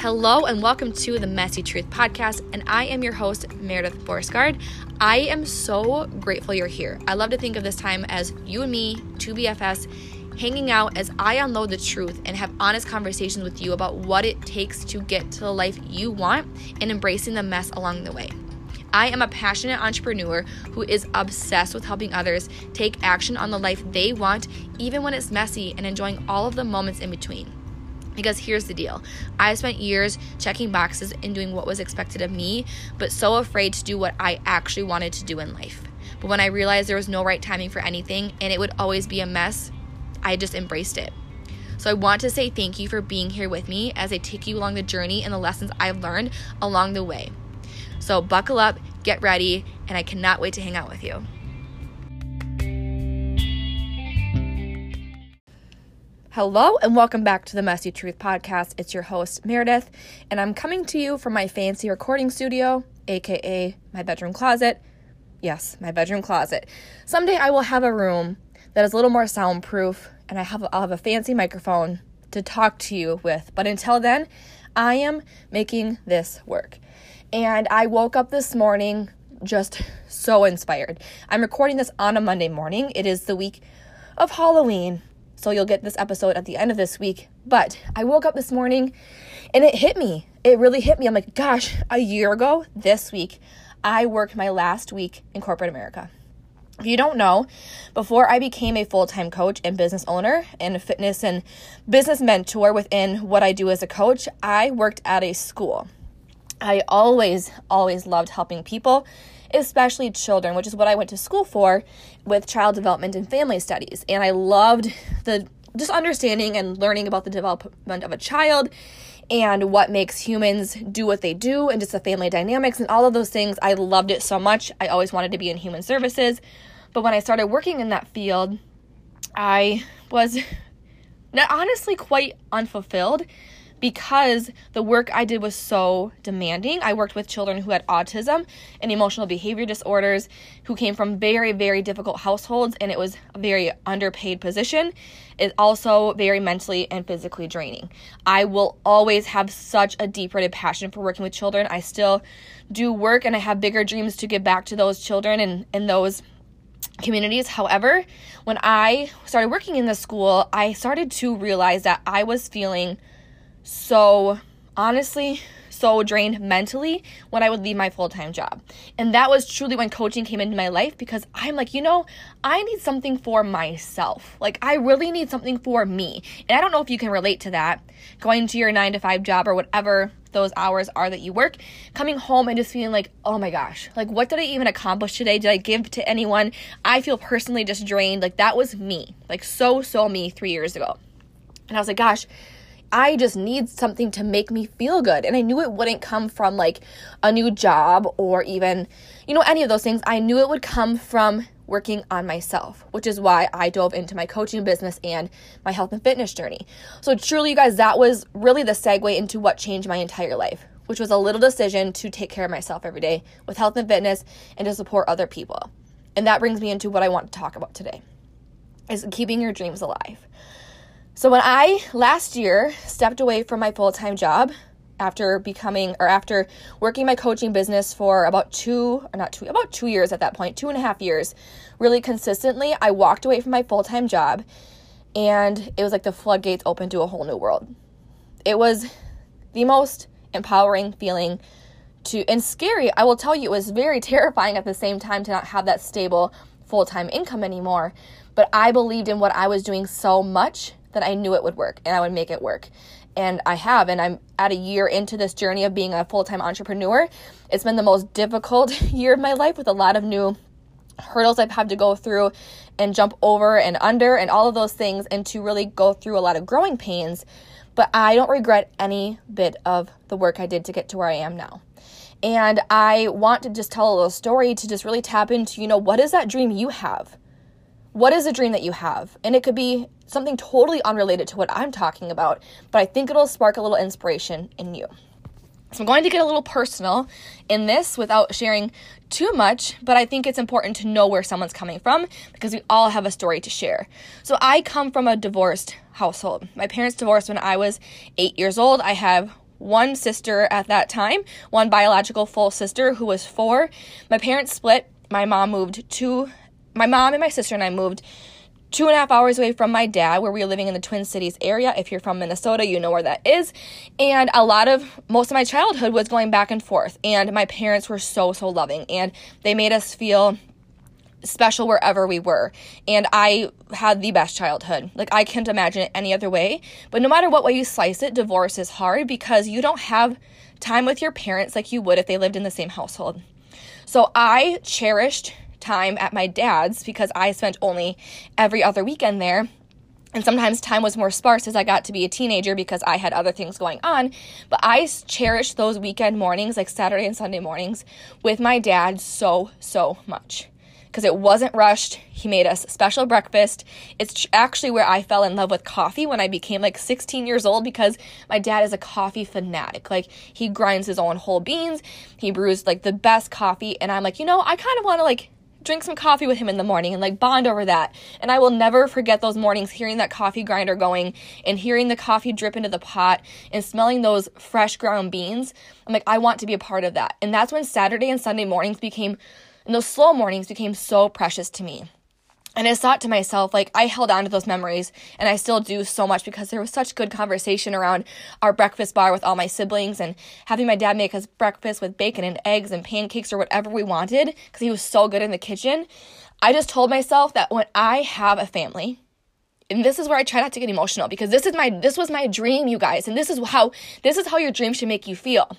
Hello and welcome to the Messy Truth Podcast, and I am your host, Meredith Borsgaard. I am so grateful you're here. I love to think of this time as you and me, two BFFs, hanging out as I unload the truth and have honest conversations with you about what it takes to get to the life you want and embracing the mess along the way. I am a passionate entrepreneur who is obsessed with helping others take action on the life they want, even when it's messy, and enjoying all of the moments in between. Because here's the deal I spent years checking boxes and doing what was expected of me, but so afraid to do what I actually wanted to do in life. But when I realized there was no right timing for anything and it would always be a mess, I just embraced it. So I want to say thank you for being here with me as I take you along the journey and the lessons I've learned along the way. So buckle up, get ready, and I cannot wait to hang out with you. Hello, and welcome back to the Messy Truth Podcast. It's your host, Meredith, and I'm coming to you from my fancy recording studio, aka my bedroom closet. Yes, my bedroom closet. Someday I will have a room that is a little more soundproof, and I have I'll have a fancy microphone to talk to you with. But until then, I am making this work. And I woke up this morning just so inspired. I'm recording this on a Monday morning. It is the week of Halloween. So you'll get this episode at the end of this week. But I woke up this morning and it hit me. It really hit me. I'm like, gosh, a year ago this week, I worked my last week in corporate America. If you don't know, before I became a full time coach and business owner and a fitness and business mentor within what I do as a coach, I worked at a school. I always, always loved helping people especially children, which is what I went to school for with child development and family studies. And I loved the just understanding and learning about the development of a child and what makes humans do what they do and just the family dynamics and all of those things. I loved it so much. I always wanted to be in human services. But when I started working in that field, I was honestly quite unfulfilled because the work I did was so demanding. I worked with children who had autism and emotional behavior disorders who came from very, very difficult households, and it was a very underpaid position. It's also very mentally and physically draining. I will always have such a deep rooted passion for working with children. I still do work and I have bigger dreams to give back to those children and, and those communities. However, when I started working in the school, I started to realize that I was feeling so honestly so drained mentally when I would leave my full time job. And that was truly when coaching came into my life because I'm like, you know, I need something for myself. Like, I really need something for me. And I don't know if you can relate to that going to your nine to five job or whatever those hours are that you work, coming home and just feeling like, oh my gosh, like, what did I even accomplish today? Did I give to anyone? I feel personally just drained. Like, that was me, like, so, so me three years ago. And I was like, gosh, I just need something to make me feel good. And I knew it wouldn't come from like a new job or even, you know, any of those things. I knew it would come from working on myself, which is why I dove into my coaching business and my health and fitness journey. So, truly, you guys, that was really the segue into what changed my entire life, which was a little decision to take care of myself every day with health and fitness and to support other people. And that brings me into what I want to talk about today is keeping your dreams alive. So when I last year stepped away from my full-time job after becoming or after working my coaching business for about two or not two about two years at that point two and a half years really consistently i walked away from my full-time job and it was like the floodgates opened to a whole new world. It was the most empowering feeling to and scary i will tell you it was very terrifying at the same time to not have that stable full-time income anymore. But i believed in what i was doing so much that I knew it would work and I would make it work. And I have, and I'm at a year into this journey of being a full time entrepreneur. It's been the most difficult year of my life with a lot of new hurdles I've had to go through and jump over and under and all of those things, and to really go through a lot of growing pains. But I don't regret any bit of the work I did to get to where I am now. And I want to just tell a little story to just really tap into, you know, what is that dream you have? What is a dream that you have? And it could be something totally unrelated to what I'm talking about, but I think it'll spark a little inspiration in you. So I'm going to get a little personal in this without sharing too much, but I think it's important to know where someone's coming from because we all have a story to share. So I come from a divorced household. My parents divorced when I was 8 years old. I have one sister at that time, one biological full sister who was four. My parents split. My mom moved to, my mom and my sister and I moved two and a half hours away from my dad, where we were living in the Twin Cities area. If you're from Minnesota, you know where that is. And a lot of most of my childhood was going back and forth. And my parents were so, so loving. And they made us feel special wherever we were. And I had the best childhood. Like, I can't imagine it any other way. But no matter what way you slice it, divorce is hard because you don't have time with your parents like you would if they lived in the same household. So I cherished time at my dad's because I spent only every other weekend there. And sometimes time was more sparse as I got to be a teenager because I had other things going on. But I cherished those weekend mornings, like Saturday and Sunday mornings, with my dad so, so much because it wasn't rushed. He made us special breakfast. It's actually where I fell in love with coffee when I became like 16 years old because my dad is a coffee fanatic. Like he grinds his own whole beans. He brews like the best coffee and I'm like, "You know, I kind of want to like drink some coffee with him in the morning and like bond over that. And I will never forget those mornings hearing that coffee grinder going and hearing the coffee drip into the pot and smelling those fresh ground beans. I'm like, I want to be a part of that. And that's when Saturday and Sunday mornings became, and those slow mornings became so precious to me. And I thought to myself, like, I held on to those memories, and I still do so much because there was such good conversation around our breakfast bar with all my siblings and having my dad make us breakfast with bacon and eggs and pancakes or whatever we wanted because he was so good in the kitchen. I just told myself that when I have a family, and this is where I try not to get emotional because this is my this was my dream, you guys, and this is how this is how your dream should make you feel.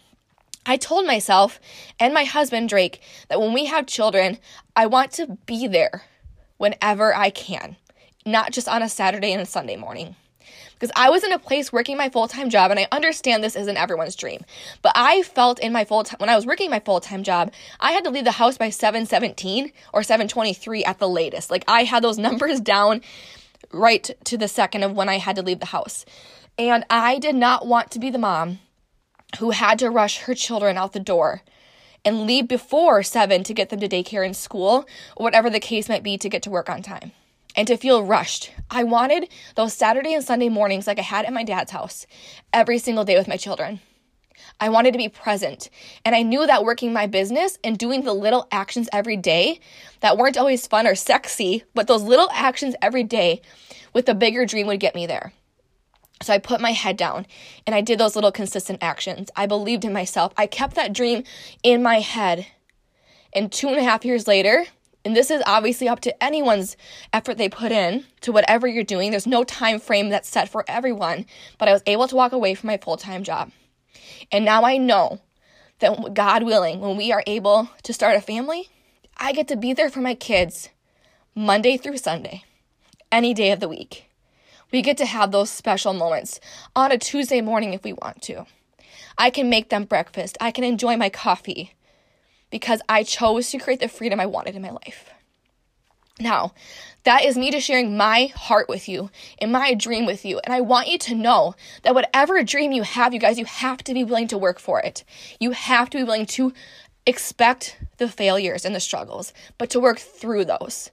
I told myself and my husband Drake that when we have children, I want to be there whenever I can, not just on a Saturday and a Sunday morning. Because I was in a place working my full time job, and I understand this isn't everyone's dream, but I felt in my full time when I was working my full time job, I had to leave the house by 7:17 or 7:23 at the latest. Like I had those numbers down right to the second of when I had to leave the house, and I did not want to be the mom who had to rush her children out the door and leave before seven to get them to daycare and school, or whatever the case might be to get to work on time and to feel rushed. I wanted those Saturday and Sunday mornings like I had at my dad's house every single day with my children. I wanted to be present. And I knew that working my business and doing the little actions every day that weren't always fun or sexy, but those little actions every day with a bigger dream would get me there. So I put my head down and I did those little consistent actions. I believed in myself. I kept that dream in my head. And two and a half years later, and this is obviously up to anyone's effort they put in to whatever you're doing. There's no time frame that's set for everyone, but I was able to walk away from my full-time job. And now I know that God willing, when we are able to start a family, I get to be there for my kids Monday through Sunday, any day of the week. We get to have those special moments on a Tuesday morning if we want to. I can make them breakfast. I can enjoy my coffee because I chose to create the freedom I wanted in my life. Now, that is me just sharing my heart with you and my dream with you. And I want you to know that whatever dream you have, you guys, you have to be willing to work for it. You have to be willing to expect the failures and the struggles, but to work through those.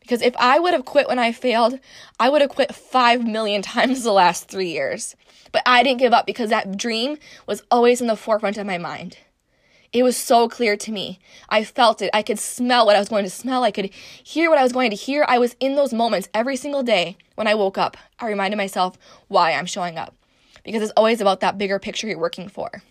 Because if I would have quit when I failed, I would have quit 5 million times the last three years. But I didn't give up because that dream was always in the forefront of my mind. It was so clear to me. I felt it. I could smell what I was going to smell. I could hear what I was going to hear. I was in those moments every single day when I woke up. I reminded myself why I'm showing up. Because it's always about that bigger picture you're working for.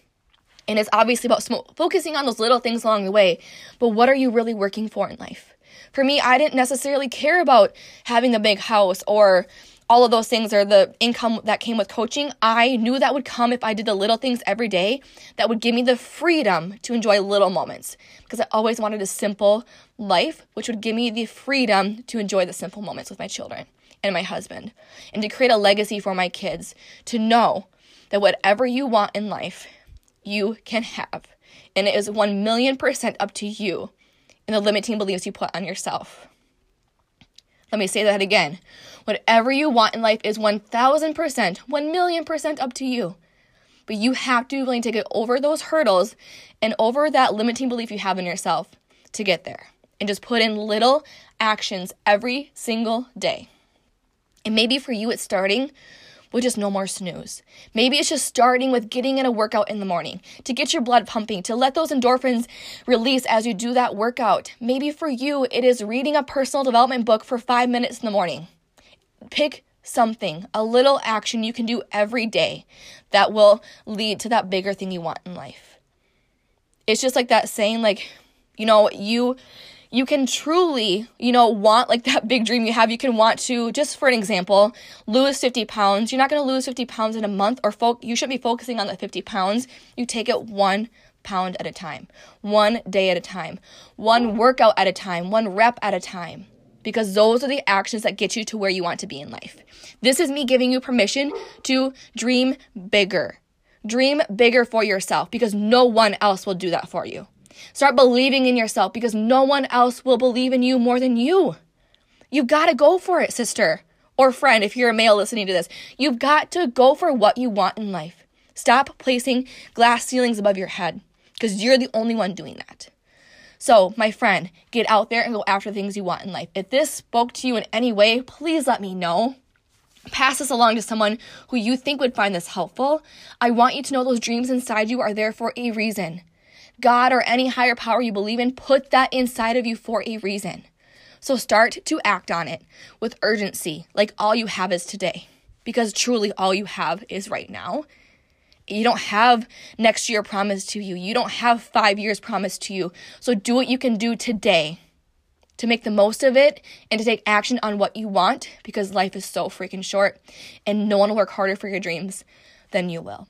And it's obviously about sm- focusing on those little things along the way. But what are you really working for in life? For me, I didn't necessarily care about having a big house or all of those things or the income that came with coaching. I knew that would come if I did the little things every day that would give me the freedom to enjoy little moments because I always wanted a simple life, which would give me the freedom to enjoy the simple moments with my children and my husband and to create a legacy for my kids to know that whatever you want in life, you can have. And it is 1 million percent up to you and the limiting beliefs you put on yourself. Let me say that again. Whatever you want in life is 1000%, 1 million percent up to you. But you have to be willing to get over those hurdles and over that limiting belief you have in yourself to get there. And just put in little actions every single day. And maybe for you, it's starting with just no more snooze. Maybe it's just starting with getting in a workout in the morning to get your blood pumping, to let those endorphins release as you do that workout. Maybe for you, it is reading a personal development book for five minutes in the morning. Pick something, a little action you can do every day that will lead to that bigger thing you want in life. It's just like that saying, like, you know, you you can truly, you know, want like that big dream you have. You can want to, just for an example, lose 50 pounds. You're not going to lose 50 pounds in a month or fo- you shouldn't be focusing on the 50 pounds. You take it one pound at a time, one day at a time, one workout at a time, one rep at a time. Because those are the actions that get you to where you want to be in life. This is me giving you permission to dream bigger. Dream bigger for yourself because no one else will do that for you. Start believing in yourself because no one else will believe in you more than you. You've got to go for it, sister or friend, if you're a male listening to this. You've got to go for what you want in life. Stop placing glass ceilings above your head because you're the only one doing that. So, my friend, get out there and go after things you want in life. If this spoke to you in any way, please let me know. Pass this along to someone who you think would find this helpful. I want you to know those dreams inside you are there for a reason. God or any higher power you believe in put that inside of you for a reason. So start to act on it with urgency, like all you have is today. Because truly all you have is right now. You don't have next year promised to you. You don't have five years promised to you. So do what you can do today to make the most of it and to take action on what you want because life is so freaking short and no one will work harder for your dreams than you will.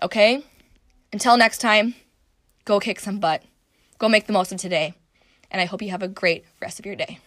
Okay? Until next time. Go kick some butt. Go make the most of today. And I hope you have a great rest of your day.